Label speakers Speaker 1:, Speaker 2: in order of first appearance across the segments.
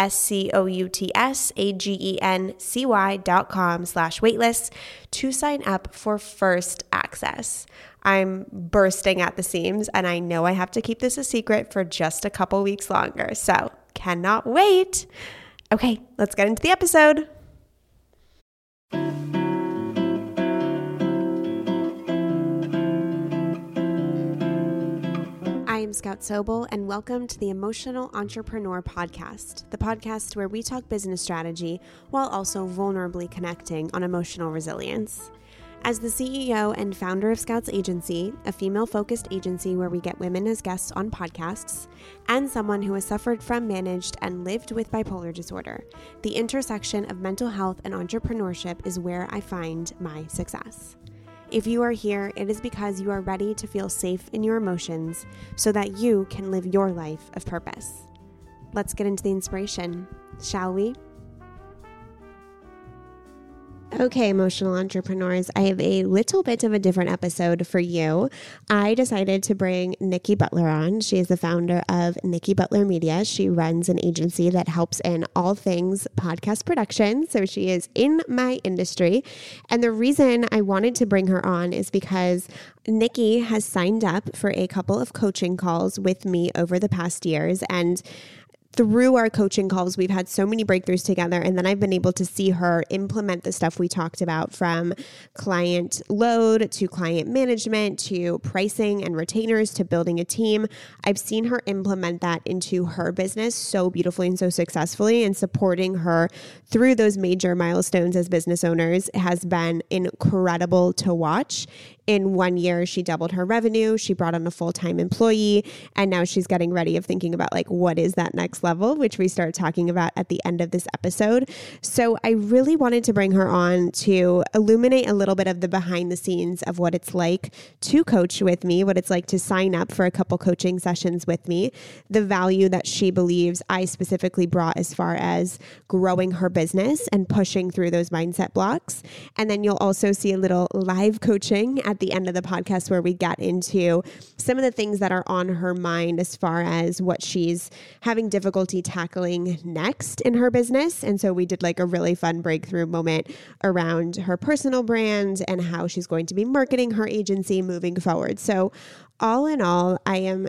Speaker 1: S C O U T S A G E N C Y dot com slash waitlist to sign up for first access. I'm bursting at the seams and I know I have to keep this a secret for just a couple weeks longer. So cannot wait. Okay, let's get into the episode. I am Scout Sobel, and welcome to the Emotional Entrepreneur Podcast, the podcast where we talk business strategy while also vulnerably connecting on emotional resilience. As the CEO and founder of Scouts Agency, a female focused agency where we get women as guests on podcasts, and someone who has suffered from, managed, and lived with bipolar disorder, the intersection of mental health and entrepreneurship is where I find my success. If you are here, it is because you are ready to feel safe in your emotions so that you can live your life of purpose. Let's get into the inspiration, shall we? Okay, emotional entrepreneurs, I have a little bit of a different episode for you. I decided to bring Nikki Butler on. She is the founder of Nikki Butler Media. She runs an agency that helps in all things podcast production. So she is in my industry. And the reason I wanted to bring her on is because Nikki has signed up for a couple of coaching calls with me over the past years. And through our coaching calls, we've had so many breakthroughs together. And then I've been able to see her implement the stuff we talked about from client load to client management to pricing and retainers to building a team. I've seen her implement that into her business so beautifully and so successfully. And supporting her through those major milestones as business owners has been incredible to watch in one year she doubled her revenue she brought on a full-time employee and now she's getting ready of thinking about like what is that next level which we start talking about at the end of this episode. So i really wanted to bring her on to illuminate a little bit of the behind the scenes of what it's like to coach with me what it's like to sign up for a couple coaching sessions with me the value that she believes i specifically brought as far as growing her business and pushing through those mindset blocks. And then you'll also see a little live coaching at the end of the podcast where we get into some of the things that are on her mind as far as what she's having difficulty tackling next in her business. And so we did like a really fun breakthrough moment around her personal brand and how she's going to be marketing her agency moving forward. So all in all, I am,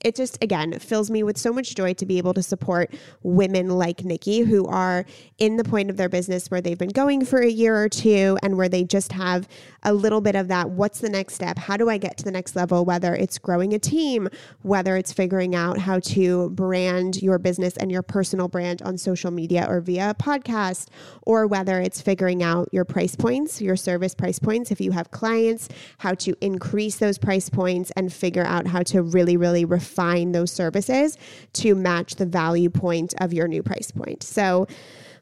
Speaker 1: it just, again, fills me with so much joy to be able to support women like Nikki who are in the point of their business where they've been going for a year or two and where they just have a little bit of that. What's the next step? How do I get to the next level? Whether it's growing a team, whether it's figuring out how to brand your business and your personal brand on social media or via a podcast, or whether it's figuring out your price points, your service price points. If you have clients, how to increase those price points and figure out how to really, really refine those services to match the value point of your new price point. So,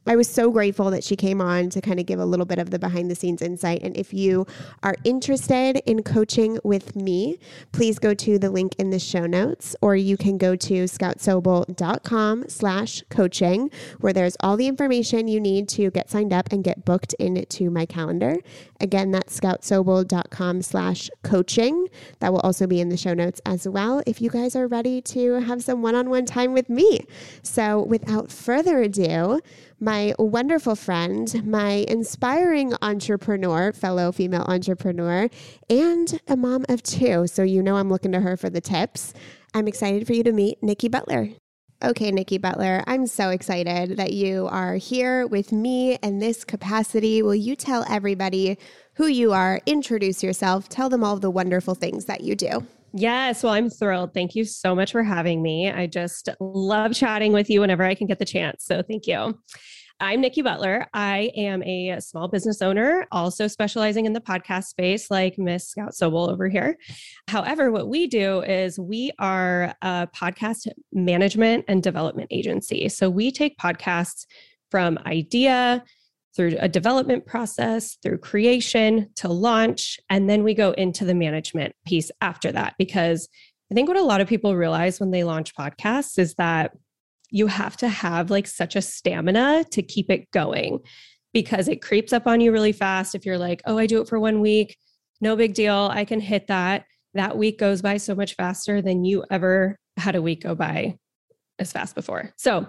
Speaker 1: I was so grateful that she came on to kind of give a little bit of the behind the scenes insight. And if you are interested in coaching with me, please go to the link in the show notes, or you can go to scoutsobel.com slash coaching, where there's all the information you need to get signed up and get booked into my calendar. Again, that's scoutsobel.com slash coaching. That will also be in the show notes as well if you guys are ready to have some one-on-one time with me. So without further ado, my wonderful friend, my inspiring entrepreneur, fellow female entrepreneur, and a mom of two. So you know I'm looking to her for the tips. I'm excited for you to meet Nikki Butler. Okay, Nikki Butler, I'm so excited that you are here with me in this capacity. Will you tell everybody who you are, introduce yourself, tell them all the wonderful things that you do?
Speaker 2: Yes, well, I'm thrilled. Thank you so much for having me. I just love chatting with you whenever I can get the chance. So thank you. I'm Nikki Butler. I am a small business owner, also specializing in the podcast space, like Miss Scout Sobel over here. However, what we do is we are a podcast management and development agency. So we take podcasts from idea through a development process, through creation to launch, and then we go into the management piece after that. Because I think what a lot of people realize when they launch podcasts is that you have to have like such a stamina to keep it going because it creeps up on you really fast. If you're like, oh, I do it for one week, no big deal. I can hit that. That week goes by so much faster than you ever had a week go by as fast before. So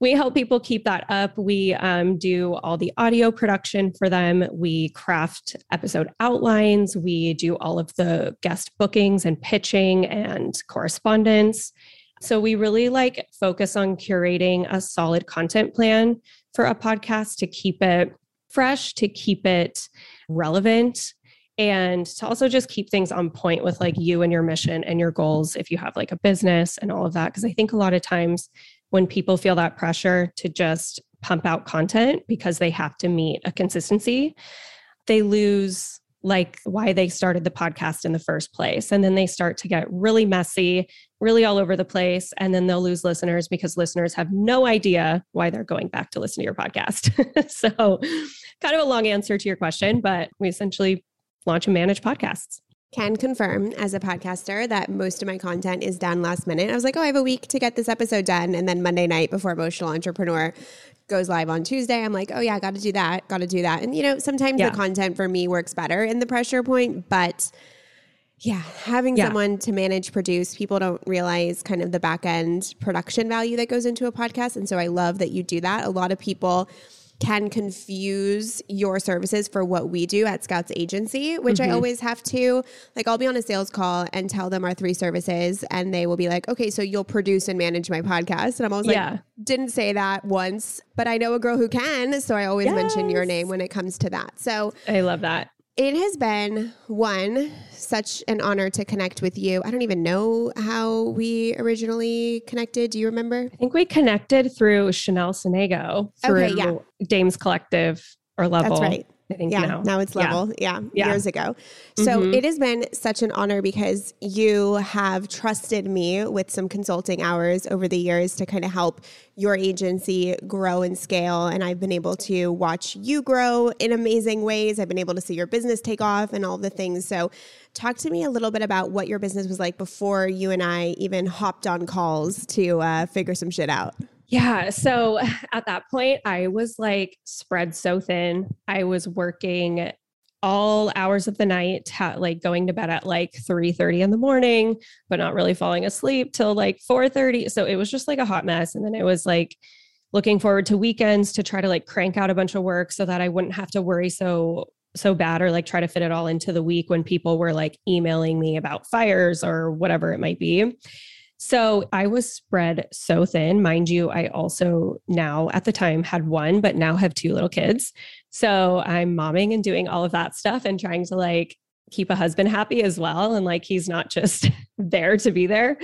Speaker 2: we help people keep that up. We um, do all the audio production for them. We craft episode outlines. We do all of the guest bookings and pitching and correspondence. So we really like focus on curating a solid content plan for a podcast to keep it fresh, to keep it relevant, and to also just keep things on point with like you and your mission and your goals if you have like a business and all of that. Cause I think a lot of times when people feel that pressure to just pump out content because they have to meet a consistency, they lose like why they started the podcast in the first place. And then they start to get really messy, really all over the place. And then they'll lose listeners because listeners have no idea why they're going back to listen to your podcast. so, kind of a long answer to your question, but we essentially launch and manage podcasts
Speaker 1: can confirm as a podcaster that most of my content is done last minute. I was like, oh, I have a week to get this episode done. And then Monday night before Emotional Entrepreneur goes live on Tuesday, I'm like, oh, yeah, got to do that, got to do that. And, you know, sometimes yeah. the content for me works better in the pressure point, but yeah, having yeah. someone to manage, produce, people don't realize kind of the back end production value that goes into a podcast. And so I love that you do that. A lot of people, can confuse your services for what we do at Scouts Agency, which mm-hmm. I always have to. Like, I'll be on a sales call and tell them our three services, and they will be like, okay, so you'll produce and manage my podcast. And I'm always yeah. like, didn't say that once, but I know a girl who can. So I always yes. mention your name when it comes to that. So
Speaker 2: I love that.
Speaker 1: It has been one such an honor to connect with you. I don't even know how we originally connected. Do you remember?
Speaker 2: I think we connected through Chanel Sonego through okay, yeah. Dames Collective or Level.
Speaker 1: That's right. I think yeah, now, now it's level. Yeah. yeah, years ago. So mm-hmm. it has been such an honor because you have trusted me with some consulting hours over the years to kind of help your agency grow and scale. And I've been able to watch you grow in amazing ways. I've been able to see your business take off and all the things. So, talk to me a little bit about what your business was like before you and I even hopped on calls to uh, figure some shit out.
Speaker 2: Yeah. So at that point, I was like spread so thin. I was working all hours of the night, like going to bed at like 3 30 in the morning, but not really falling asleep till like 4 30. So it was just like a hot mess. And then it was like looking forward to weekends to try to like crank out a bunch of work so that I wouldn't have to worry so so bad or like try to fit it all into the week when people were like emailing me about fires or whatever it might be. So I was spread so thin. Mind you, I also now at the time had one, but now have two little kids. So I'm momming and doing all of that stuff and trying to like keep a husband happy as well. And like he's not just there to be there.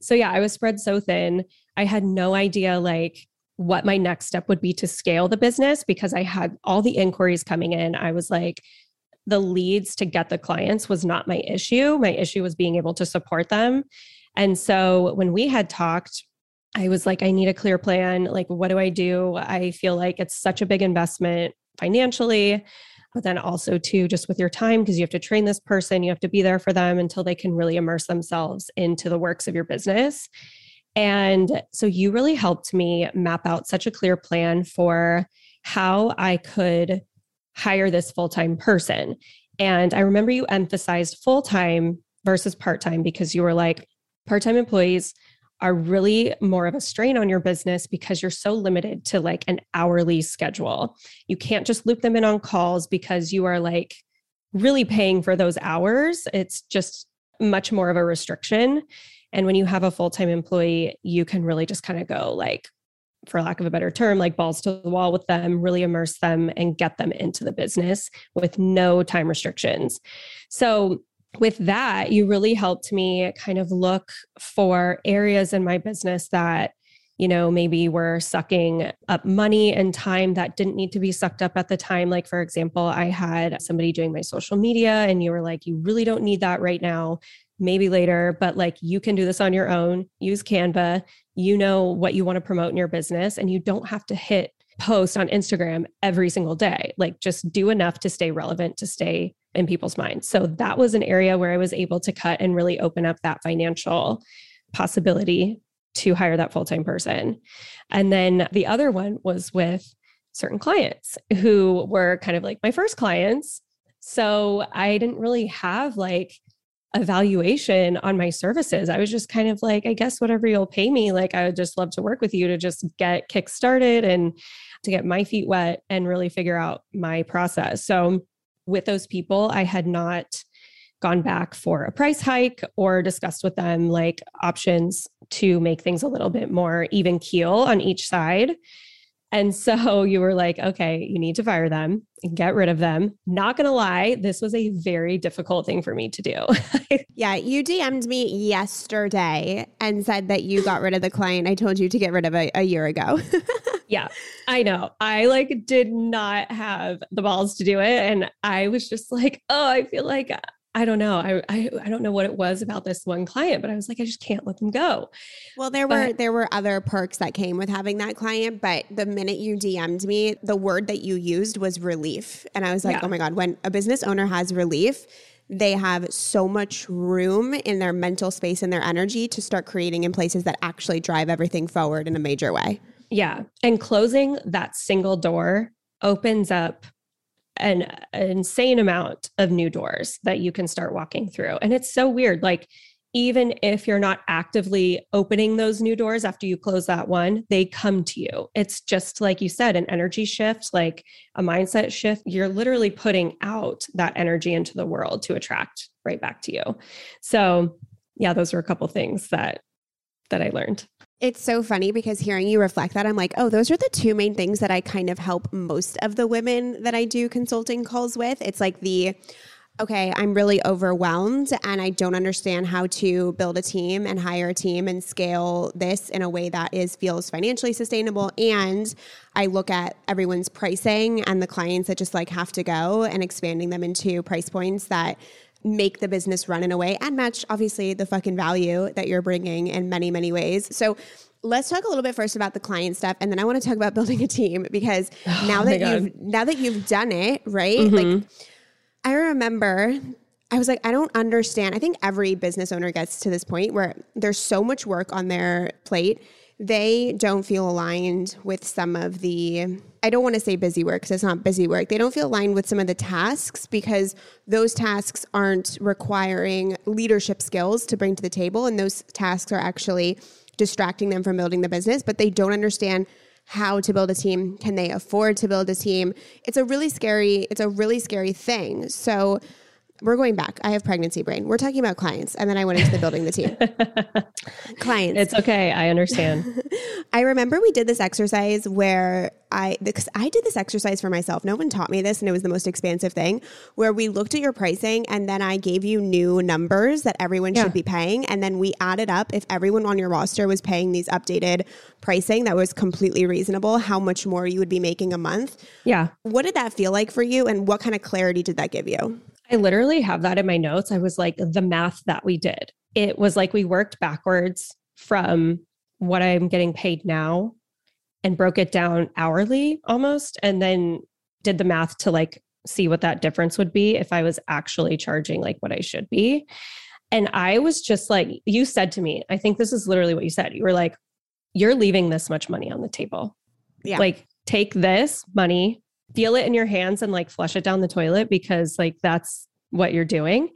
Speaker 2: So yeah, I was spread so thin. I had no idea like what my next step would be to scale the business because I had all the inquiries coming in. I was like, the leads to get the clients was not my issue. My issue was being able to support them. And so when we had talked, I was like, I need a clear plan. Like, what do I do? I feel like it's such a big investment financially, but then also, too, just with your time, because you have to train this person, you have to be there for them until they can really immerse themselves into the works of your business. And so you really helped me map out such a clear plan for how I could hire this full time person. And I remember you emphasized full time versus part time because you were like, part time employees are really more of a strain on your business because you're so limited to like an hourly schedule. You can't just loop them in on calls because you are like really paying for those hours. It's just much more of a restriction. And when you have a full time employee, you can really just kind of go like, for lack of a better term, like balls to the wall with them, really immerse them and get them into the business with no time restrictions. So with that, you really helped me kind of look for areas in my business that you know, maybe were sucking up money and time that didn't need to be sucked up at the time. Like, for example, I had somebody doing my social media, and you were like, you really don't need that right now, maybe later, but like you can do this on your own. Use Canva. You know what you want to promote in your business, and you don't have to hit post on Instagram every single day. Like, just do enough to stay relevant, to stay in people's minds. So, that was an area where I was able to cut and really open up that financial possibility to hire that full time person. And then the other one was with certain clients who were kind of like my first clients. So I didn't really have like evaluation on my services. I was just kind of like, I guess whatever you'll pay me, like I would just love to work with you to just get kick started and to get my feet wet and really figure out my process. So with those people, I had not gone back for a price hike or discussed with them like options to make things a little bit more even keel on each side. And so you were like, okay, you need to fire them and get rid of them. Not going to lie, this was a very difficult thing for me to do.
Speaker 1: yeah, you DM'd me yesterday and said that you got rid of the client I told you to get rid of a, a year ago.
Speaker 2: yeah, I know. I like did not have the balls to do it. And I was just like, oh, I feel like I don't know. I, I, I don't know what it was about this one client, but I was like, I just can't let them go.
Speaker 1: Well, there but, were there were other perks that came with having that client, but the minute you DM'd me, the word that you used was relief, and I was like, yeah. oh my god, when a business owner has relief. They have so much room in their mental space and their energy to start creating in places that actually drive everything forward in a major way.
Speaker 2: Yeah. And closing that single door opens up an, an insane amount of new doors that you can start walking through. And it's so weird. Like, even if you're not actively opening those new doors after you close that one, they come to you. It's just like you said, an energy shift, like a mindset shift. You're literally putting out that energy into the world to attract right back to you. So, yeah, those are a couple things that that I learned.
Speaker 1: It's so funny because hearing you reflect that, I'm like, oh, those are the two main things that I kind of help most of the women that I do consulting calls with. It's like the, okay, I'm really overwhelmed and I don't understand how to build a team and hire a team and scale this in a way that is feels financially sustainable. And I look at everyone's pricing and the clients that just like have to go and expanding them into price points that make the business run in a way and match obviously the fucking value that you're bringing in many many ways so let's talk a little bit first about the client stuff and then i want to talk about building a team because oh now that you've now that you've done it right mm-hmm. like i remember I was like, I don't understand. I think every business owner gets to this point where there's so much work on their plate they don't feel aligned with some of the I don't want to say busy work because it's not busy work. They don't feel aligned with some of the tasks because those tasks aren't requiring leadership skills to bring to the table and those tasks are actually distracting them from building the business, but they don't understand how to build a team. Can they afford to build a team? It's a really scary it's a really scary thing. So we're going back. I have pregnancy brain. We're talking about clients. And then I went into the building the team. clients.
Speaker 2: It's okay. I understand.
Speaker 1: I remember we did this exercise where I, because I did this exercise for myself. No one taught me this, and it was the most expansive thing where we looked at your pricing and then I gave you new numbers that everyone yeah. should be paying. And then we added up if everyone on your roster was paying these updated pricing that was completely reasonable, how much more you would be making a month.
Speaker 2: Yeah.
Speaker 1: What did that feel like for you? And what kind of clarity did that give you?
Speaker 2: I literally have that in my notes. I was like, the math that we did. It was like we worked backwards from what I'm getting paid now and broke it down hourly almost, and then did the math to like see what that difference would be if I was actually charging like what I should be. And I was just like, you said to me, I think this is literally what you said. You were like, you're leaving this much money on the table. Yeah. Like, take this money, feel it in your hands and like flush it down the toilet because like that's what you're doing.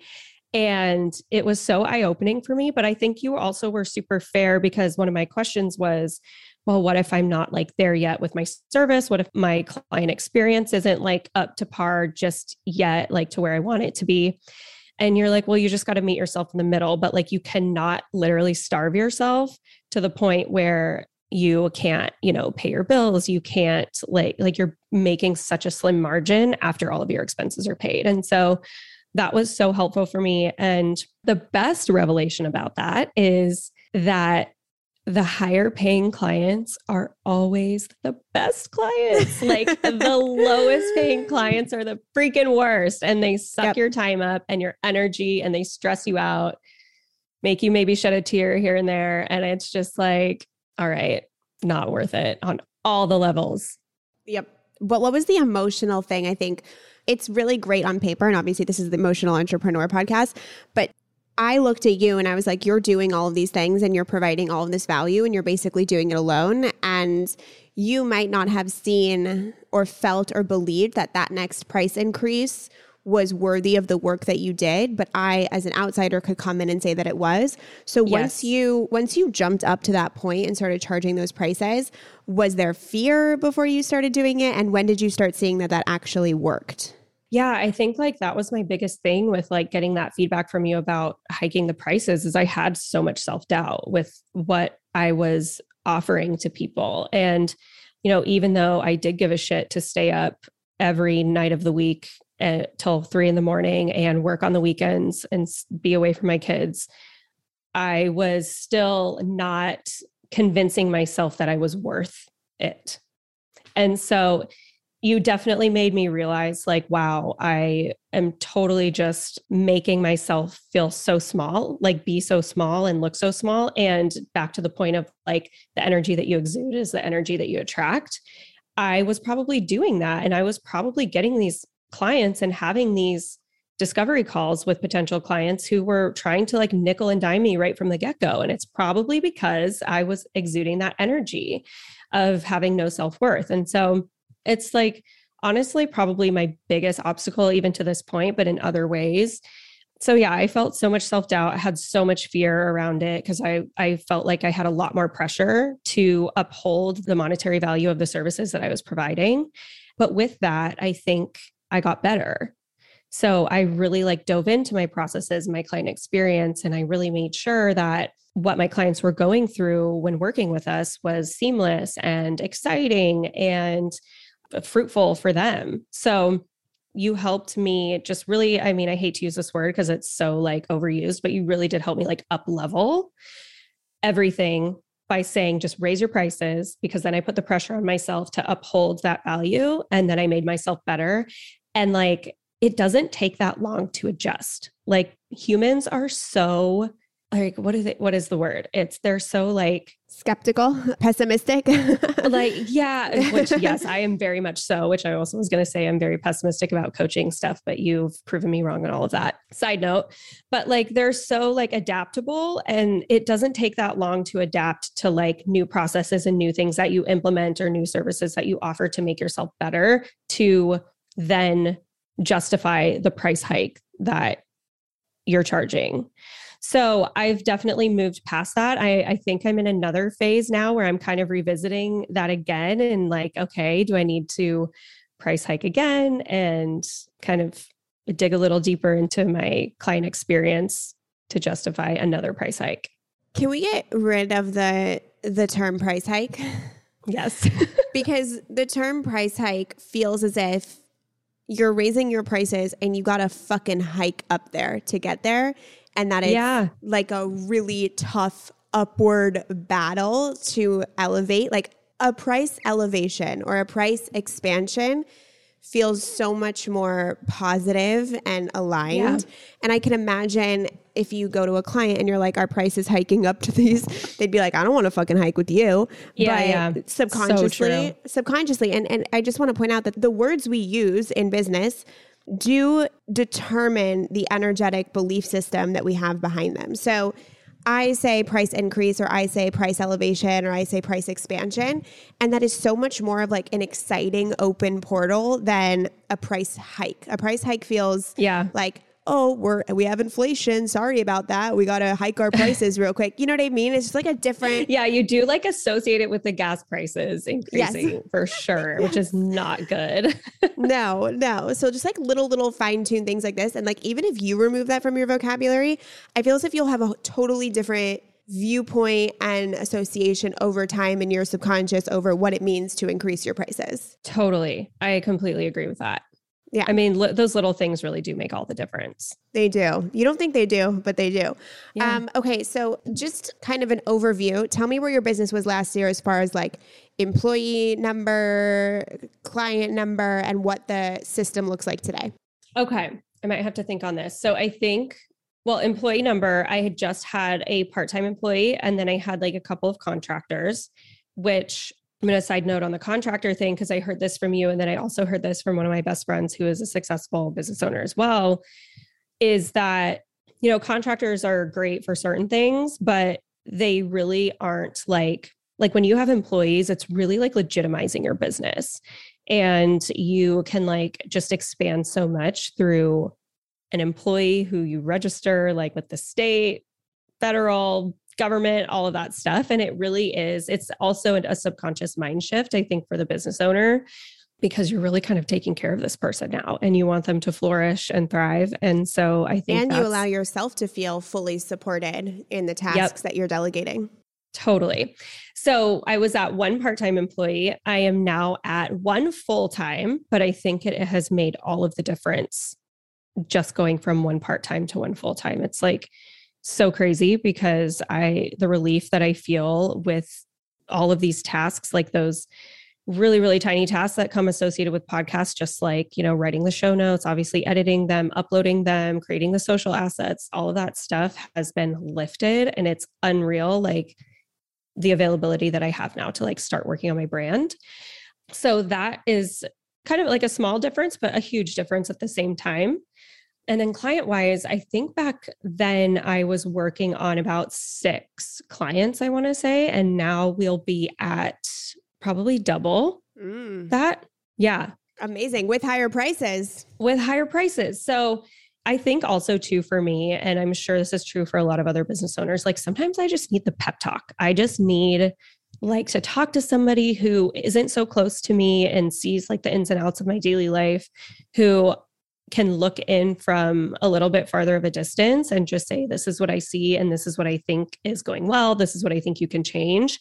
Speaker 2: And it was so eye opening for me. But I think you also were super fair because one of my questions was, well, what if I'm not like there yet with my service? What if my client experience isn't like up to par just yet, like to where I want it to be? And you're like, well, you just got to meet yourself in the middle, but like you cannot literally starve yourself to the point where you can't you know pay your bills you can't like like you're making such a slim margin after all of your expenses are paid and so that was so helpful for me and the best revelation about that is that the higher paying clients are always the best clients. Like the lowest paying clients are the freaking worst and they suck yep. your time up and your energy and they stress you out, make you maybe shed a tear here and there. And it's just like, all right, not worth it on all the levels.
Speaker 1: Yep. But what was the emotional thing? I think it's really great on paper. And obviously, this is the Emotional Entrepreneur podcast. But I looked at you and I was like, you're doing all of these things and you're providing all of this value and you're basically doing it alone. And you might not have seen or felt or believed that that next price increase was worthy of the work that you did but i as an outsider could come in and say that it was so yes. once you once you jumped up to that point and started charging those prices was there fear before you started doing it and when did you start seeing that that actually worked
Speaker 2: yeah, I think like that was my biggest thing with like getting that feedback from you about hiking the prices is I had so much self-doubt with what I was offering to people. And you know, even though I did give a shit to stay up every night of the week till three in the morning and work on the weekends and be away from my kids, I was still not convincing myself that I was worth it. And so you definitely made me realize like wow i am totally just making myself feel so small like be so small and look so small. And back to the point of like the energy that you exude is the energy that you attract. I was probably doing that and i was probably getting these clients and having these discovery calls with potential clients who were trying to like nickel and dime me right from the get-go and it's probably because i was exuding that energy of having no self-worth and so it's like honestly probably my biggest obstacle even to this point, but in other ways. So yeah, I felt so much self-doubt, I had so much fear around it because I I felt like I had a lot more pressure to uphold the monetary value of the services that I was providing. But with that, I think I got better. So I really like dove into my processes, my client experience, and I really made sure that what my clients were going through when working with us was seamless and exciting and fruitful for them. So you helped me just really, I mean, I hate to use this word because it's so like overused, but you really did help me like up level everything by saying just raise your prices because then I put the pressure on myself to uphold that value and then I made myself better. And like it doesn't take that long to adjust. Like humans are so like what is it what is the word? It's they're so like
Speaker 1: skeptical pessimistic.
Speaker 2: Like yeah which yes i am very much so which i also was going to say i'm very pessimistic about coaching stuff but you've proven me wrong on all of that. Side note but like they're so like adaptable and it doesn't take that long to adapt to like new processes and new things that you implement or new services that you offer to make yourself better to then justify the price hike that you're charging so I've definitely moved past that. I, I think I'm in another phase now where I'm kind of revisiting that again and like, okay, do I need to price hike again and kind of dig a little deeper into my client experience to justify another price hike?
Speaker 1: Can we get rid of the the term price hike?
Speaker 2: Yes.
Speaker 1: because the term price hike feels as if you're raising your prices and you got to fucking hike up there to get there and that it's yeah. like a really tough upward battle to elevate like a price elevation or a price expansion feels so much more positive and aligned. Yeah. And I can imagine if you go to a client and you're like, our price is hiking up to these, they'd be like, I don't want to fucking hike with you.
Speaker 2: Yeah,
Speaker 1: but yeah. subconsciously, so subconsciously. And and I just want to point out that the words we use in business do determine the energetic belief system that we have behind them. So I say price increase or I say price elevation or I say price expansion. And that is so much more of like an exciting open portal than a price hike. A price hike feels
Speaker 2: yeah.
Speaker 1: like oh, we're we have inflation. Sorry about that. We got to hike our prices real quick. You know what I mean? It's just like a different.
Speaker 2: Yeah, you do like associate it with the gas prices increasing yes. for sure, yes. which is not good.
Speaker 1: no, no. So just like little little fine tuned things like this, and like even if you remove that from your vocabulary, I feel as if you'll have a totally different viewpoint and association over time in your subconscious over what it means to increase your prices.
Speaker 2: Totally. I completely agree with that. Yeah. I mean, li- those little things really do make all the difference.
Speaker 1: They do. You don't think they do, but they do. Yeah. Um, okay. So, just kind of an overview. Tell me where your business was last year as far as like employee number, client number, and what the system looks like today.
Speaker 2: Okay. I might have to think on this. So, I think, well, employee number, I had just had a part time employee and then I had like a couple of contractors, which I'm going to side note on the contractor thing because I heard this from you. And then I also heard this from one of my best friends who is a successful business owner as well is that, you know, contractors are great for certain things, but they really aren't like, like when you have employees, it's really like legitimizing your business. And you can like just expand so much through an employee who you register, like with the state, federal, government, all of that stuff. And it really is, it's also a subconscious mind shift, I think, for the business owner, because you're really kind of taking care of this person now and you want them to flourish and thrive. And so I think,
Speaker 1: and you allow yourself to feel fully supported in the tasks yep. that you're delegating.
Speaker 2: Totally. So I was at one part time employee. I am now at one full time, but I think it has made all of the difference just going from one part time to one full time. It's like so crazy because I, the relief that I feel with all of these tasks, like those really, really tiny tasks that come associated with podcasts, just like, you know, writing the show notes, obviously editing them, uploading them, creating the social assets, all of that stuff has been lifted and it's unreal. Like the availability that I have now to like start working on my brand. So that is kind of like a small difference, but a huge difference at the same time. And then client wise, I think back then I was working on about six clients, I want to say. And now we'll be at probably double mm. that. Yeah.
Speaker 1: Amazing. With higher prices.
Speaker 2: With higher prices. So I think also too for me, and I'm sure this is true for a lot of other business owners, like sometimes I just need the pep talk. I just need like to talk to somebody who isn't so close to me and sees like the ins and outs of my daily life, who can look in from a little bit farther of a distance and just say, This is what I see, and this is what I think is going well. This is what I think you can change.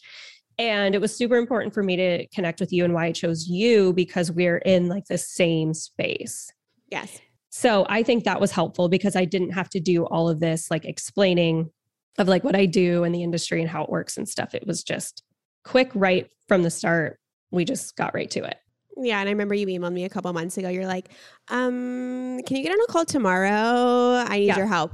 Speaker 2: And it was super important for me to connect with you and why I chose you because we're in like the same space.
Speaker 1: Yes.
Speaker 2: So I think that was helpful because I didn't have to do all of this like explaining of like what I do in the industry and how it works and stuff. It was just quick right from the start. We just got right to it.
Speaker 1: Yeah, and I remember you emailed me a couple months ago. You're like, um, can you get on a call tomorrow? I need yeah. your help.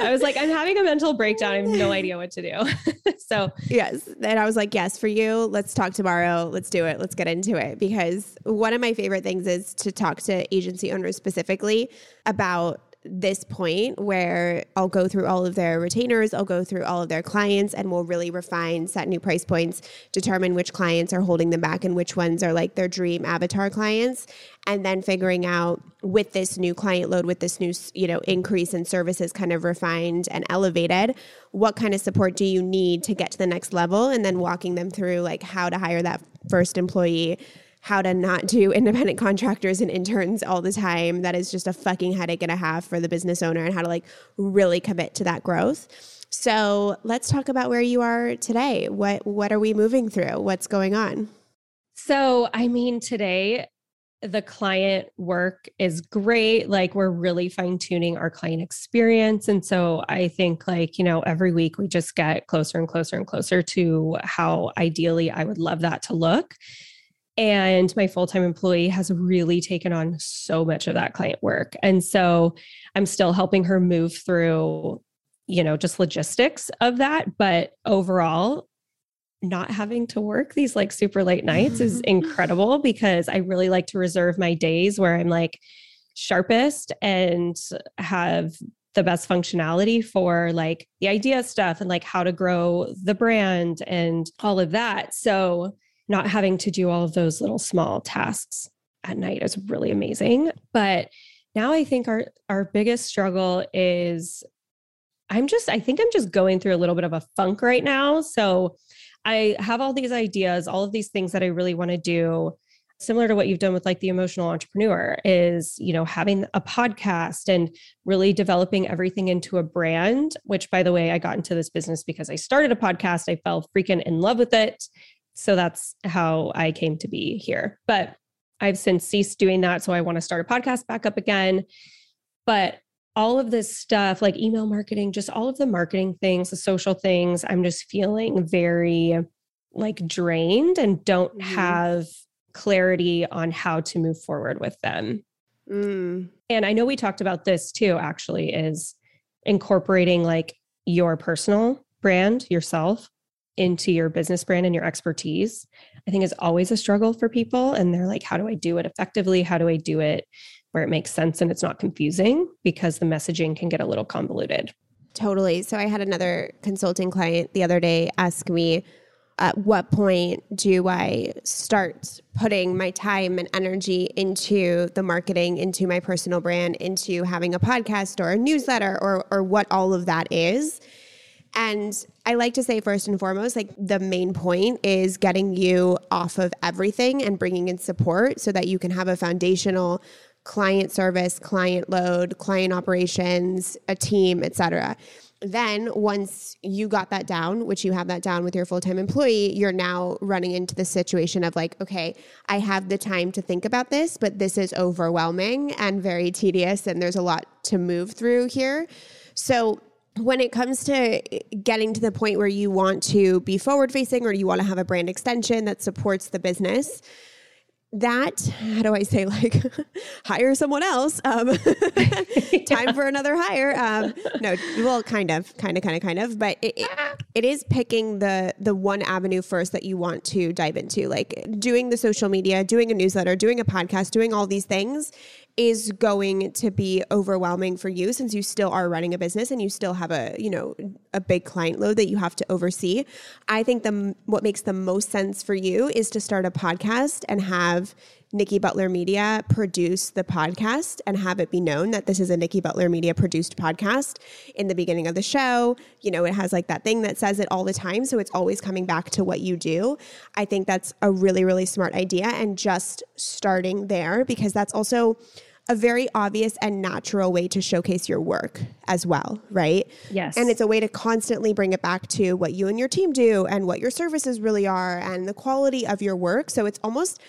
Speaker 2: I was like, I'm having a mental breakdown. I have no idea what to do. so
Speaker 1: yes. And I was like, yes, for you, let's talk tomorrow. Let's do it. Let's get into it. Because one of my favorite things is to talk to agency owners specifically about this point where I'll go through all of their retainers, I'll go through all of their clients, and we'll really refine, set new price points, determine which clients are holding them back and which ones are like their dream avatar clients, and then figuring out with this new client load, with this new you know increase in services kind of refined and elevated, what kind of support do you need to get to the next level, and then walking them through like how to hire that first employee how to not do independent contractors and interns all the time. That is just a fucking headache and a half for the business owner and how to like really commit to that growth. So let's talk about where you are today. What what are we moving through? What's going on?
Speaker 2: So I mean today the client work is great. Like we're really fine tuning our client experience. And so I think like, you know, every week we just get closer and closer and closer to how ideally I would love that to look. And my full time employee has really taken on so much of that client work. And so I'm still helping her move through, you know, just logistics of that. But overall, not having to work these like super late nights is incredible because I really like to reserve my days where I'm like sharpest and have the best functionality for like the idea stuff and like how to grow the brand and all of that. So not having to do all of those little small tasks at night is really amazing. But now I think our our biggest struggle is I'm just I think I'm just going through a little bit of a funk right now. So I have all these ideas, all of these things that I really want to do similar to what you've done with like the emotional entrepreneur is you know having a podcast and really developing everything into a brand which by the way i got into this business because i started a podcast i fell freaking in love with it so that's how I came to be here. But I've since ceased doing that. So I want to start a podcast back up again. But all of this stuff, like email marketing, just all of the marketing things, the social things, I'm just feeling very like drained and don't mm-hmm. have clarity on how to move forward with them. Mm. And I know we talked about this too, actually, is incorporating like your personal brand, yourself, into your business brand and your expertise. I think is always a struggle for people. And they're like, how do I do it effectively? How do I do it where it makes sense and it's not confusing? Because the messaging can get a little convoluted.
Speaker 1: Totally. So I had another consulting client the other day ask me, at what point do I start putting my time and energy into the marketing, into my personal brand, into having a podcast or a newsletter or, or what all of that is? And I like to say, first and foremost, like the main point is getting you off of everything and bringing in support so that you can have a foundational client service, client load, client operations, a team, etc then once you got that down which you have that down with your full-time employee you're now running into the situation of like okay i have the time to think about this but this is overwhelming and very tedious and there's a lot to move through here. So when it comes to eh, getting to the point where you want to be forward facing or you want to have a brand extension that supports the business that how do i say like hire someone else um, time for another hire um, no well kind of kind of kind of kind of but it, it, it is picking the the one avenue first that you want to dive into. Like doing the social media doing a newsletter doing a podcast doing all these things is going to be overwhelming for you since you still are running a business and you still have a you know a big client load that you have to oversee i think the what makes the most sense for you is to start a podcast and have Nikki Butler Media produce the podcast and have it be known that this is a Nikki Butler Media produced podcast in the beginning of the show. You know, it has like that thing that says it all the time. So it's always coming back to what you do. I think that's a really, really smart idea. And just starting there, because that's also a very obvious and natural way to showcase your work as well, right?
Speaker 2: Yes.
Speaker 1: And it's a way to constantly bring it back to what you and your team do and what your services really are and the quality of your work. So it's almost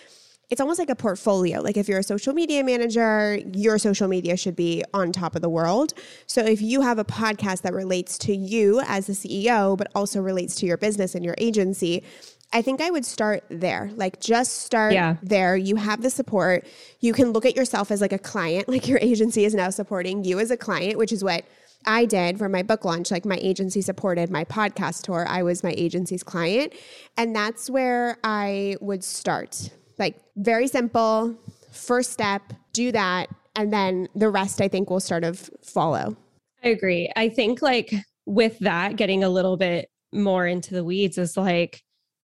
Speaker 1: it's almost like a portfolio. Like if you're a social media manager, your social media should be on top of the world. So if you have a podcast that relates to you as the CEO, but also relates to your business and your agency, I think I would start there. Like just start yeah. there. You have the support. You can look at yourself as like a client, like your agency is now supporting you as a client, which is what I did for my book launch. Like my agency supported my podcast tour. I was my agency's client. And that's where I would start. Like very simple, first step, do that. And then the rest, I think, will sort of follow.
Speaker 2: I agree. I think, like, with that, getting a little bit more into the weeds is like,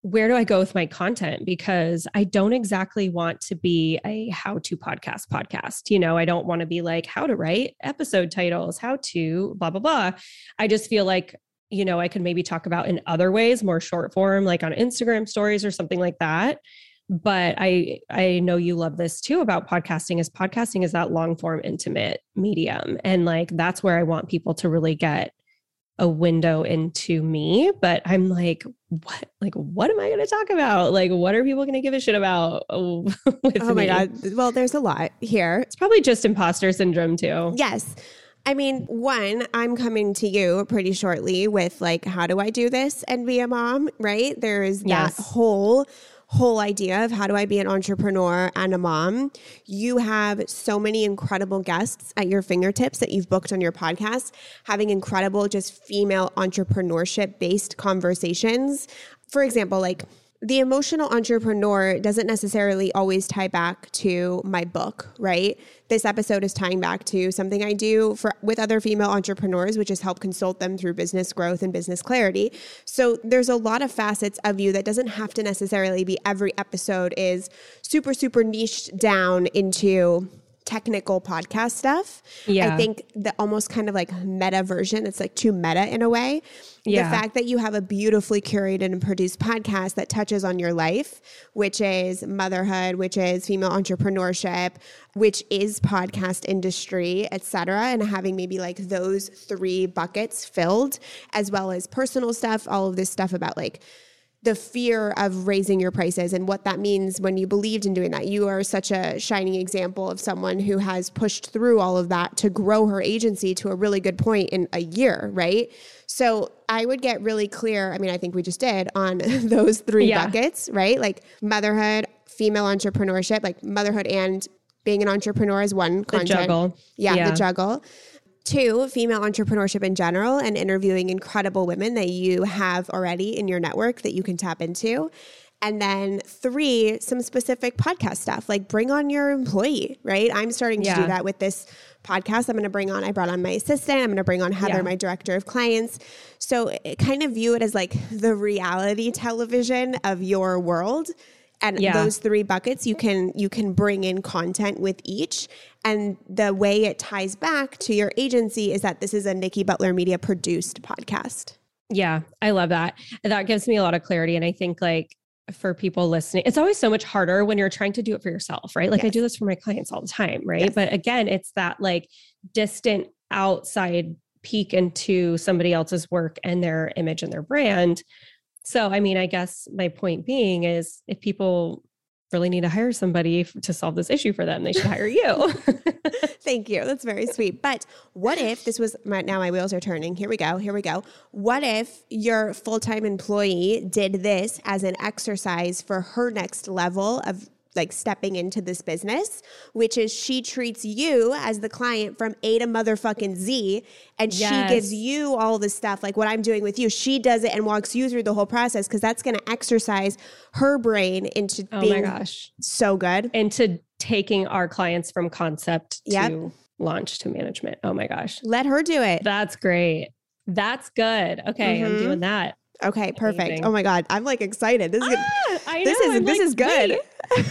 Speaker 2: where do I go with my content? Because I don't exactly want to be a how to podcast podcast. You know, I don't want to be like how to write episode titles, how to blah, blah, blah. I just feel like, you know, I could maybe talk about in other ways, more short form, like on Instagram stories or something like that but i i know you love this too about podcasting is podcasting is that long form intimate medium and like that's where i want people to really get a window into me but i'm like what? Like what am i going to talk about? Like what are people going to give a shit about uh,
Speaker 1: oh my me? god. Well there's a lot here.
Speaker 2: It's probably just imposter syndrome too.
Speaker 1: Yes. I mean, one, I'm coming to you pretty shortly with like, how do I do this and be a mom, right? There is that yes. whole whole idea of how do I be an entrepreneur and a mom, you have so many incredible guests at your fingertips that you've booked on your podcast, having incredible just female entrepreneurship based conversations. For example, like the emotional entrepreneur doesn't necessarily always tie back to my book, right? This episode is tying back to something I do for with other female entrepreneurs, which is help consult them through business growth and business clarity. So there's a lot of facets of you that doesn't have to necessarily be every episode is super super niched down into technical podcast stuff. Yeah. I think the almost kind of like meta version, it's like too meta in a way. Yeah. The fact that you have a beautifully curated and produced podcast that touches on your life, which is motherhood, which is female entrepreneurship, which is podcast industry, etc., and having maybe like those three buckets filled, as well as personal stuff, all of this stuff about like the fear of raising your prices and what that means when you believed in doing that. You are such a shining example of someone who has pushed through all of that to grow her agency to a really good point in a year, right? So I would get really clear. I mean, I think we just did on those three
Speaker 2: Yeah.
Speaker 1: buckets, right? Like motherhood, female entrepreneurship, like motherhood and being an entrepreneur is one
Speaker 2: The
Speaker 1: content.
Speaker 2: juggle.
Speaker 1: Yeah,
Speaker 2: Yeah.
Speaker 1: the juggle. Two, female entrepreneurship in general and interviewing incredible women that you have already in your network that you can tap into. And then three, some specific podcast stuff like bring on your employee, right? I'm starting to do that with this podcast. I'm going to bring on, I brought on my assistant. I'm going to bring on Heather,
Speaker 2: Yeah.
Speaker 1: my director of clients. So it kind of view it as like the reality television of your world and
Speaker 2: Yeah.
Speaker 1: those three buckets you can you can bring in content with each and the way it ties back to your agency is that this is a Nikki Butler Media produced podcast.
Speaker 2: Yeah, I love that. That gives me a lot of clarity. And I think like for people listening, it's always so much harder when you're trying to do it for yourself, right? Like I do this for my clients all the time, right?
Speaker 1: Yes.
Speaker 2: But again, it's that like distant outside peek into somebody else's work and their image and their brand. So, I mean, I guess my point being is if people really need to hire somebody to solve this issue for them, they should hire you.
Speaker 1: Thank you. That's very sweet. But what if this was my, now my wheels are turning. Here we go. Here we go. What if your full-time employee did this as an exercise for her next level of like stepping into this business, which is she treats you as the client from A to motherfucking Z and
Speaker 2: Yes.
Speaker 1: she gives you all the stuff like what I'm doing with you. She does it and walks you through the whole process because that's going to exercise her brain into
Speaker 2: oh my
Speaker 1: being
Speaker 2: gosh.
Speaker 1: so good.
Speaker 2: Into taking our clients from concept
Speaker 1: Yep.
Speaker 2: to launch to management. Oh my gosh.
Speaker 1: Let her do it.
Speaker 2: That's great. That's good. Okay, I'm
Speaker 1: Mhm.
Speaker 2: doing that.
Speaker 1: Okay, perfect.
Speaker 2: Amazing.
Speaker 1: Oh my god, I'm like excited. This is good.
Speaker 2: Ah, I
Speaker 1: This
Speaker 2: know,
Speaker 1: is-
Speaker 2: I'm
Speaker 1: this
Speaker 2: like,
Speaker 1: is good.
Speaker 2: wait.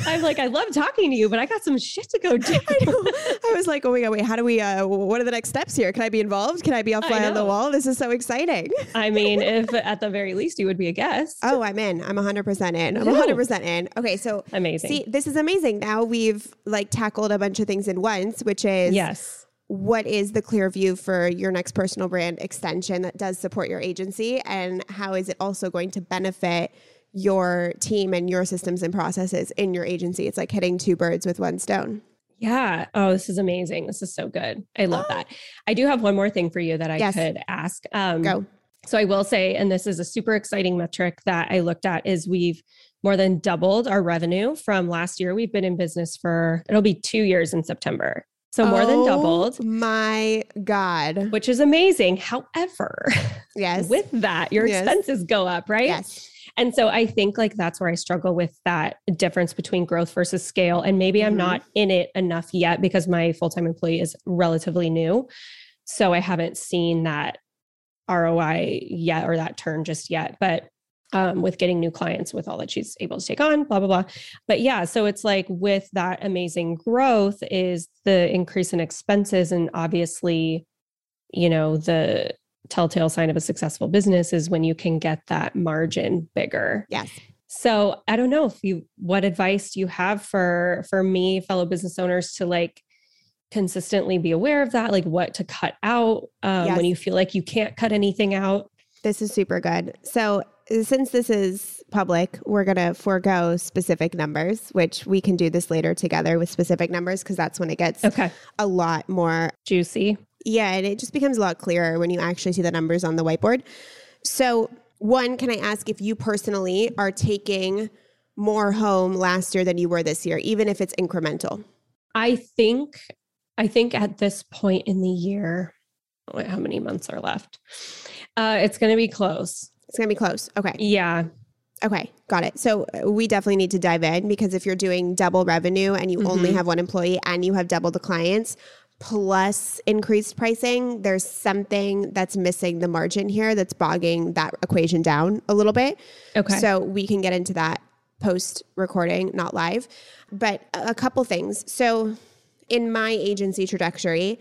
Speaker 2: I'm like, I love talking to you, but I got some shit to go do.
Speaker 1: I. I was like, oh my god, wait, how do we? Uh, what are the next steps here? Can I be involved? Can I be a fly on the wall? This is so exciting.
Speaker 2: I mean, if at the very least you would be a guest.
Speaker 1: Oh, I'm in. I'm 100 percent in. I'm 100 percent in. Okay, so
Speaker 2: Amazing.
Speaker 1: see, this is amazing. Now we've like tackled a bunch of things in once, which is
Speaker 2: yes.
Speaker 1: What is the clear view for your next personal brand extension that does support your agency and how is it also going to benefit your team and your systems and processes in your agency it's like hitting two birds with one stone
Speaker 2: Yeah. Oh, this is amazing. This is so good. I love that. I do have one more thing for you that I
Speaker 1: Yes.
Speaker 2: could ask. Um,
Speaker 1: go
Speaker 2: So I will say, and this is a super exciting metric that I looked at, is we've more than doubled our revenue from last year. We've been in business for it'll be two years in September. So more than
Speaker 1: Oh
Speaker 2: doubled,
Speaker 1: my god
Speaker 2: which is amazing. However,
Speaker 1: yes
Speaker 2: with that, your
Speaker 1: Yes.
Speaker 2: expenses go up, right?
Speaker 1: yes
Speaker 2: And so I think like that's where I struggle with that difference between growth versus scale. And maybe I'm
Speaker 1: Mhm.
Speaker 2: not in it enough yet because my full time employee is relatively new. So I haven't seen that ROI yet or that turn just yet. But um, with getting new clients with all that she's able to take on, blah, blah, blah. But yeah, so it's like with that amazing growth is the increase in expenses. And obviously, you know, the telltale sign of a successful business is when you can get that margin bigger.
Speaker 1: yes
Speaker 2: So I don't know if you what advice do you have for for me, fellow business owners, to like consistently be aware of that, like what to cut out um,
Speaker 1: Yes.
Speaker 2: when you feel like you can't cut anything out.
Speaker 1: this is super good so since this is public we're going to forego specific numbers which we can do this later together with specific numbers because that's when it gets
Speaker 2: Okay,
Speaker 1: a lot more
Speaker 2: juicy.
Speaker 1: Yeah, and it just becomes a lot clearer when you actually see the numbers on the whiteboard. So, one, can I ask if you personally are taking more home last year than you were this year, even if it's incremental?
Speaker 2: I think I think at this point in the year, wait, how many months are left? Uh, it's going to be close.
Speaker 1: It's going to be close. Okay.
Speaker 2: Yeah,
Speaker 1: Okay. Got it. So, uh, we definitely need to dive in because if you're doing double revenue and you only
Speaker 2: Mhm.
Speaker 1: have one employee and you have double the clients plus increased pricing, there's something that's missing the margin here that's bogging that equation down a little bit.
Speaker 2: okay.
Speaker 1: So we can get into that post recording, not live. But a couple things. So in my agency trajectory,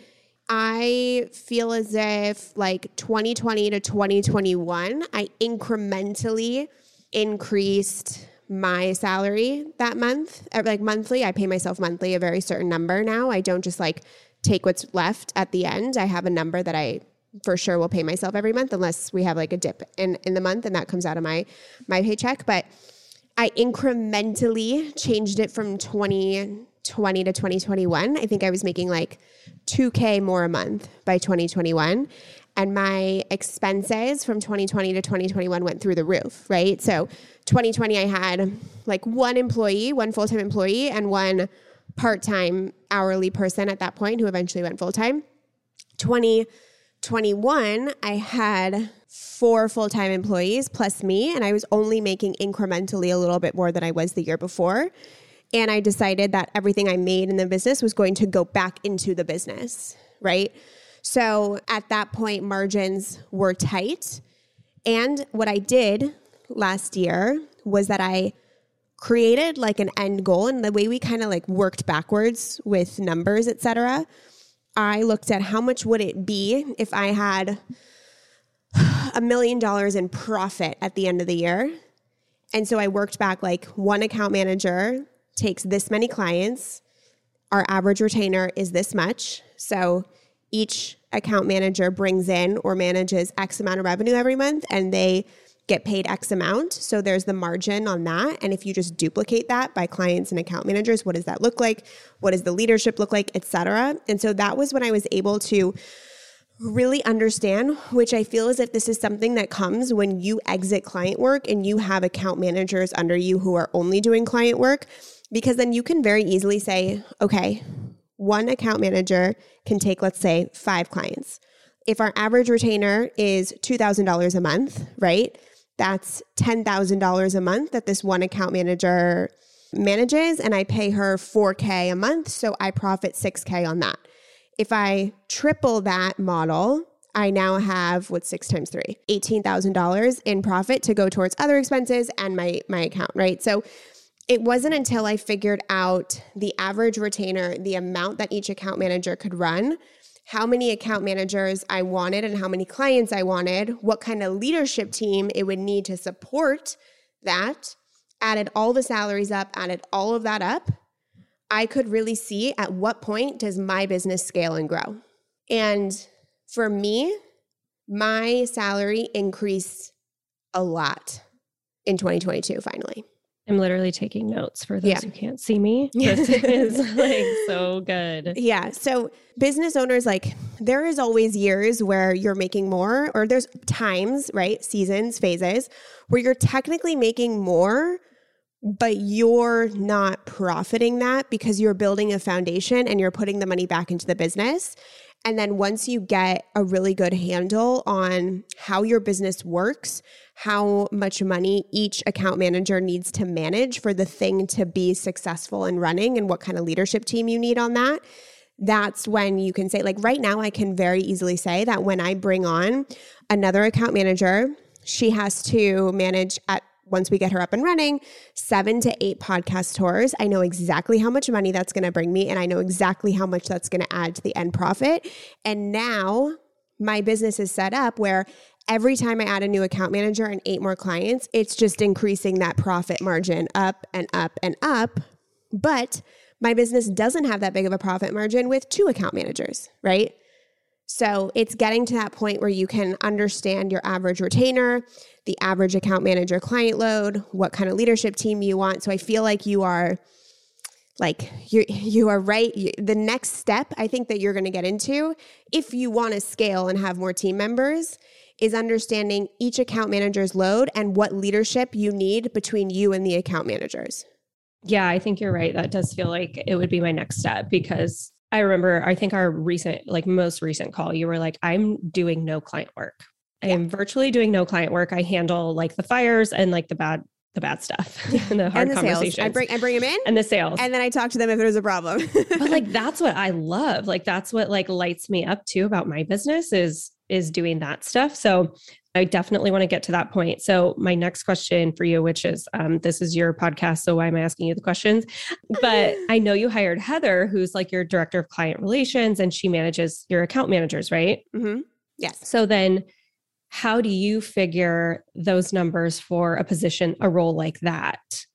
Speaker 1: I feel as if like 2020 to 2021, I incrementally increased my salary that month. Uh, Like monthly, I pay myself monthly a very certain number now. I don't just like take what's left at the end. I have a number that I for sure will pay myself every month unless we have like a dip in, in the month and that comes out of my my paycheck. But I incrementally changed it from 2020 to 2021. I think I was making like 2K more a month by 2021. And my expenses from 2020 to 2021 went through the roof, right? So 2020, I had like one employee, one full time employee, and one part time hourly person at that point who eventually went full time. 2021, I had four full time employees plus me, and I was only making incrementally a little bit more than I was the year before. And I decided that everything I made in the business was going to go back into the business, right? So at that point, margins were tight. And what I did last year was that I created like an end goal and the way we kind of like worked backwards with numbers, et cetera. I looked at how much would it be if I had a million dollars in profit at the end of the year. And so I worked back like one account manager takes this many clients. Our average retainer is this much. So each account manager brings in or manages X amount of revenue every month and they get paid X amount. So there's the margin on that. And if you just duplicate that by clients and account managers, what does that look like? What does the leadership look like, et cetera? And so that was when I was able to really understand, which I feel as if this is something that comes when you exit client work and you have account managers under you who are only doing client work, because then you can very easily say, okay, one account manager can take, let's say, five clients. If our average retainer is $2,000 a month, right? That's $10,000 a month that this one account manager manages, and I pay her 4K a month. So I profit 6K on that. If I triple that model, I now have what's six times three, $18,000 in profit to go towards other expenses and my, my account, right? So it wasn't until I figured out the average retainer, the amount that each account manager could run, how many account managers I wanted and how many clients I wanted, what kind of leadership team it would need to support that, added all the salaries up, added all of that up, I could really see at what point does my business scale and grow. And for me, my salary increased a lot in 2022 finally.
Speaker 2: I'm literally taking notes for those yeah. who can't see me. This is like so good.
Speaker 1: Yeah. So business owners, like there is always years where you're making more, or there's times, right? Seasons, phases where you're technically making more, but you're not profiting that because you're building a foundation and you're putting the money back into the business. And then once you get a really good handle on how your business works, how much money each account manager needs to manage for the thing to be successful and running and what kind of leadership team you need on that, that's when you can say, like, right now, I can very easily say that when I bring on another account manager, she has to manage at once we get her up and running, seven to eight podcast tours. I know exactly how much money that's going to bring me, and I know exactly how much that's going to add to the end profit. And now my business is set up where every time I add a new account manager and eight more clients, it's just increasing that profit margin up and up and up. But my business doesn't have that big of a profit margin with two account managers, right? So it's getting to that point where you can understand your average retainer, the average account manager client load, what kind of leadership team you want. So I feel like you are like you you are right the next step I think that you're going to get into if you want to scale and have more team members is understanding each account manager's load and what leadership you need between you and the account managers.
Speaker 2: Yeah, I think you're right. That does feel like it would be my next step because I remember, I think our recent, like most recent call, you were like, I'm doing no client work. I am virtually doing no client work. I handle like the fires and like the bad the bad stuff and the hard and the conversations.
Speaker 1: Sales. I bring I bring them in
Speaker 2: and the sales,
Speaker 1: and then I talk to them if there's a problem.
Speaker 2: but like that's what I love. Like that's what like lights me up too about my business is is doing that stuff. So I definitely want to get to that point. So, my next question for you, which is um, this is your podcast. So, why am I asking you the questions? But I know you hired Heather, who's like your director of client relations, and she manages your account managers, right?
Speaker 1: Mm-hmm. Yes.
Speaker 2: So, then how do you figure those numbers for a position, a role like that,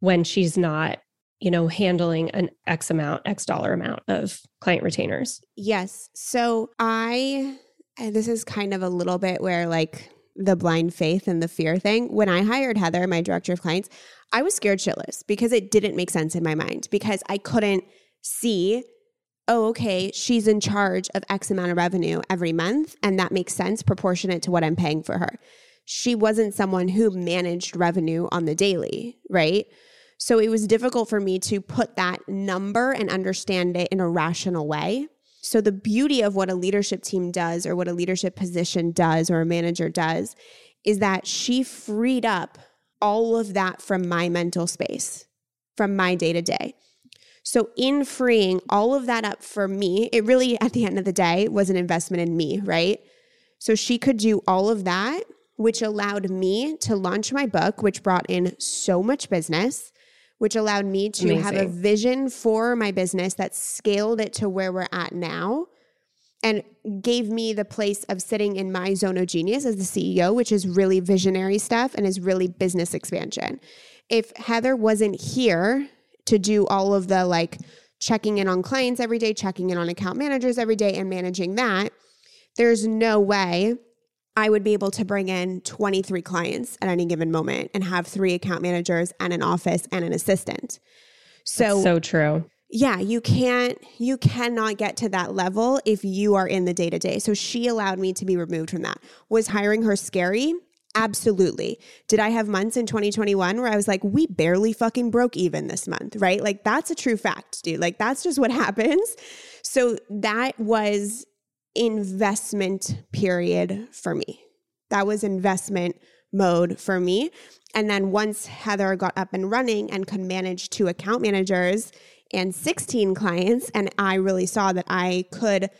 Speaker 2: when she's not, you know, handling an X amount, X dollar amount of client retainers?
Speaker 1: Yes. So, I and this is kind of a little bit where like the blind faith and the fear thing. When I hired Heather, my director of clients, I was scared shitless because it didn't make sense in my mind because I couldn't see, oh, okay, she's in charge of X amount of revenue every month. And that makes sense proportionate to what I'm paying for her. She wasn't someone who managed revenue on the daily, right? So it was difficult for me to put that number and understand it in a rational way. So, the beauty of what a leadership team does, or what a leadership position does, or a manager does, is that she freed up all of that from my mental space, from my day to day. So, in freeing all of that up for me, it really, at the end of the day, was an investment in me, right? So, she could do all of that, which allowed me to launch my book, which brought in so much business which allowed me to Amazing. have a vision for my business that scaled it to where we're at now and gave me the place of sitting in my zone of genius as the CEO, which is really visionary stuff and is really business expansion. If Heather wasn't here to do all of the like checking in on clients every day, checking in on account managers every day, and managing that, there's no way I would be able to bring in 23 clients at any given moment and have three account managers and an office and an assistant.
Speaker 2: So That's so true.
Speaker 1: Yeah, you can't you cannot get to that level if you are in the day-to-day. So she allowed me to be removed from that. Was hiring her scary? Absolutely. Did I have months in 2021 where I was like, we barely fucking broke even this month, right? Like, that's a true fact, dude. Like, that's just what happens. So, that was investment period for me. That was investment mode for me. And then once Heather got up and running and could manage two account managers and 16 clients, and I really saw that I could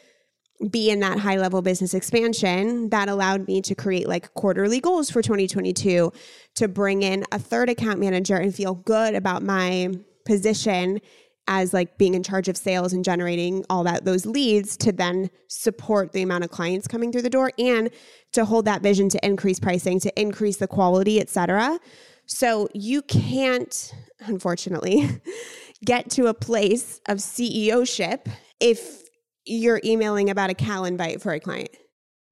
Speaker 1: be in that high level business expansion, that allowed me to create like quarterly goals for 2022 to bring in a third account manager and feel good about my position as like being in charge of sales and generating all that those leads to then support the amount of clients coming through the door and to hold that vision to increase pricing to increase the quality etc so you can't unfortunately get to a place of ceo ship if you're emailing about a cal invite for a client.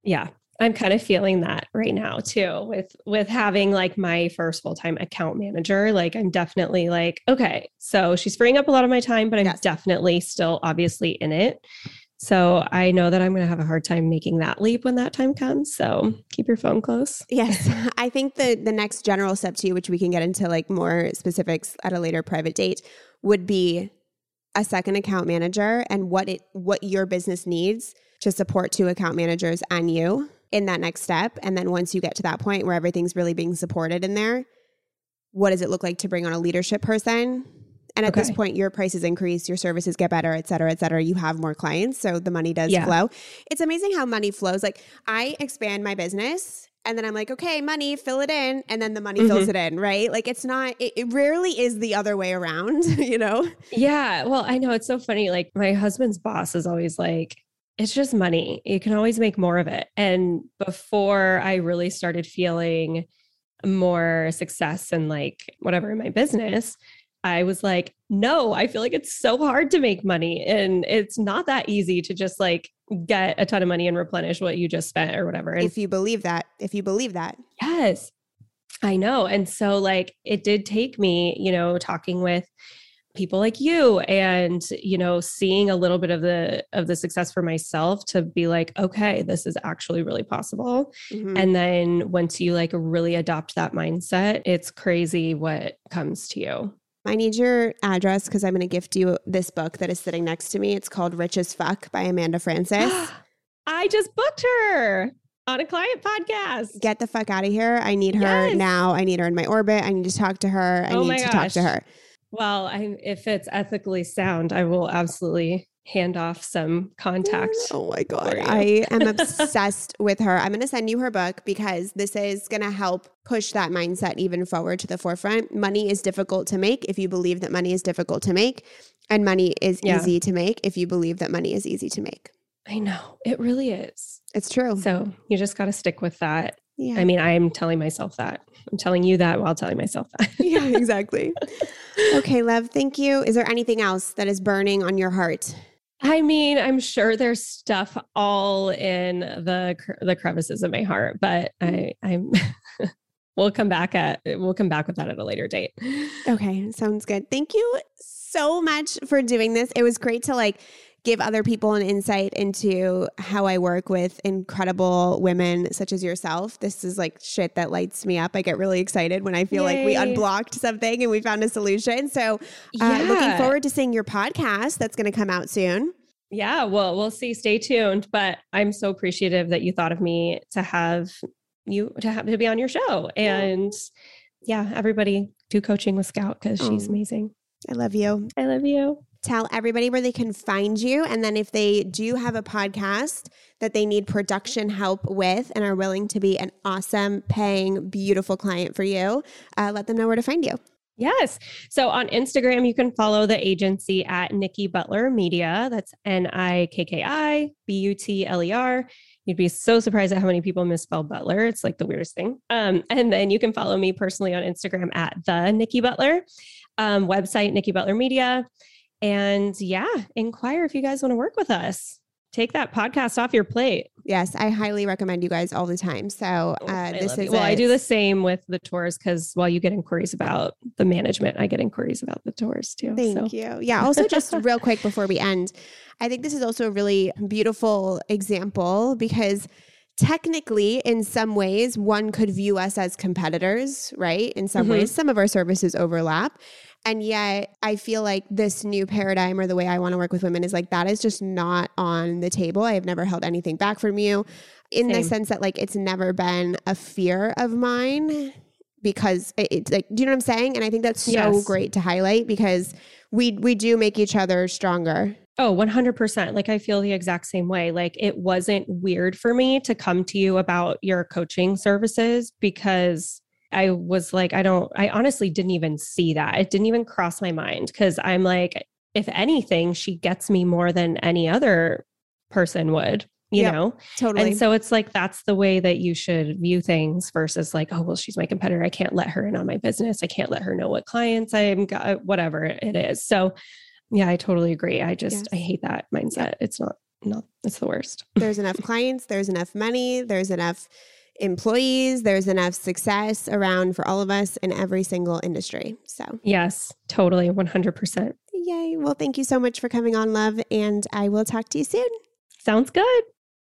Speaker 2: Yeah I'm kind of feeling that right now too with with having like my first full-time account manager like I'm definitely like okay so she's freeing up a lot of my time but I'm yes. definitely still obviously in it. So I know that I'm going to have a hard time making that leap when that time comes so keep your phone close.
Speaker 1: Yes I think the the next general step to you which we can get into like more specifics at a later private date would be a second account manager and what it what your business needs to support two account managers and you in that next step. And then once you get to that point where everything's really being supported in there, what does it look like to bring on a leadership person? And at okay. this point, your prices increase, your services get better, et cetera, et cetera. You have more clients. So the money does yeah. flow. It's amazing how money flows. Like I expand my business and then I'm like, okay, money, fill it in. And then the money mm-hmm. fills it in, right? Like it's not, it, it rarely is the other way around, you know?
Speaker 2: Yeah. Well, I know it's so funny. Like my husband's boss is always like, it's just money. You can always make more of it. And before I really started feeling more success and like whatever in my business, I was like, no, I feel like it's so hard to make money. And it's not that easy to just like get a ton of money and replenish what you just spent or whatever. And
Speaker 1: if you believe that, if you believe that.
Speaker 2: Yes. I know. And so, like, it did take me, you know, talking with people like you and you know seeing a little bit of the of the success for myself to be like okay this is actually really possible mm-hmm. and then once you like really adopt that mindset it's crazy what comes to you
Speaker 1: I need your address because I'm going to gift you this book that is sitting next to me. It's called Rich as Fuck by Amanda Frances.
Speaker 2: I just booked her on a client podcast.
Speaker 1: Get the fuck out of here. I need her yes. now. I need her in my orbit. I need to talk to her. I oh need to gosh. talk to her.
Speaker 2: Well, I, if it's ethically sound, I will absolutely hand off some contact.
Speaker 1: Mm, oh my God. I am obsessed with her. I'm going to send you her book because this is going to help push that mindset even forward to the forefront. Money is difficult to make if you believe that money is difficult to make, and money is yeah. easy to make if you believe that money is easy to make.
Speaker 2: I know. It really is.
Speaker 1: It's true.
Speaker 2: So you just got to stick with that. Yeah. I mean, I'm telling myself that. I'm telling you that while telling myself that.
Speaker 1: yeah, exactly. okay, love. Thank you. Is there anything else that is burning on your heart?
Speaker 2: I mean, I'm sure there's stuff all in the the crevices of my heart, but I I'm we'll come back at we'll come back with that at a later date.
Speaker 1: Okay, sounds good. Thank you so much for doing this. It was great to like give other people an insight into how I work with incredible women such as yourself. This is like shit that lights me up. I get really excited when I feel Yay. like we unblocked something and we found a solution. So, uh, yeah. looking forward to seeing your podcast that's going to come out soon.
Speaker 2: Yeah, well, we'll see. Stay tuned. But I'm so appreciative that you thought of me to have you to have to be on your show. And yeah, yeah everybody do coaching with Scout because oh. she's amazing.
Speaker 1: I love you.
Speaker 2: I love you
Speaker 1: tell everybody where they can find you. And then if they do have a podcast that they need production help with and are willing to be an awesome, paying, beautiful client for you, uh, let them know where to find you.
Speaker 2: Yes. So on Instagram, you can follow the agency at Nikki Butler Media. That's N I K K I B U T L E R. You'd be so surprised at how many people misspell Butler. It's like the weirdest thing. Um, and then you can follow me personally on Instagram at the Nikki Butler. Um, website Nikki Butler Media. And yeah, inquire if you guys want to work with us. Take that podcast off your plate.
Speaker 1: Yes, I highly recommend you guys all the time. So oh, uh, this is
Speaker 2: well, I do the same with the tours because while you get inquiries about the management, I get inquiries about the tours too.
Speaker 1: Thank so. you. Yeah. Also, just real quick before we end, I think this is also a really beautiful example because technically in some ways one could view us as competitors right in some mm-hmm. ways some of our services overlap and yet, I feel like this new paradigm or the way I want to work with women is like that is just not on the table. I have never held anything back from you in Same. the sense that like it's never been a fear of mine because it's like do you know what I'm saying? And I think that's so yes. great to highlight because we we do make each other stronger.
Speaker 2: Oh, 100%. Like I feel the exact same way. Like it wasn't weird for me to come to you about your coaching services because I was like, I don't, I honestly didn't even see that. It didn't even cross my mind because I'm like, if anything, she gets me more than any other person would, you yep, know?
Speaker 1: Totally.
Speaker 2: And so it's like, that's the way that you should view things versus like, oh, well, she's my competitor. I can't let her in on my business. I can't let her know what clients I'm got, uh, whatever it is. So yeah, I totally agree. I just, yes. I hate that mindset. Yep. It's not, not, it's the worst.
Speaker 1: There's enough clients, there's enough money, there's enough employees. There's enough success around for all of us in every single industry. So,
Speaker 2: yes, totally, 100%.
Speaker 1: Yay. Well, thank you so much for coming on, love. And I will talk to you soon.
Speaker 2: Sounds good.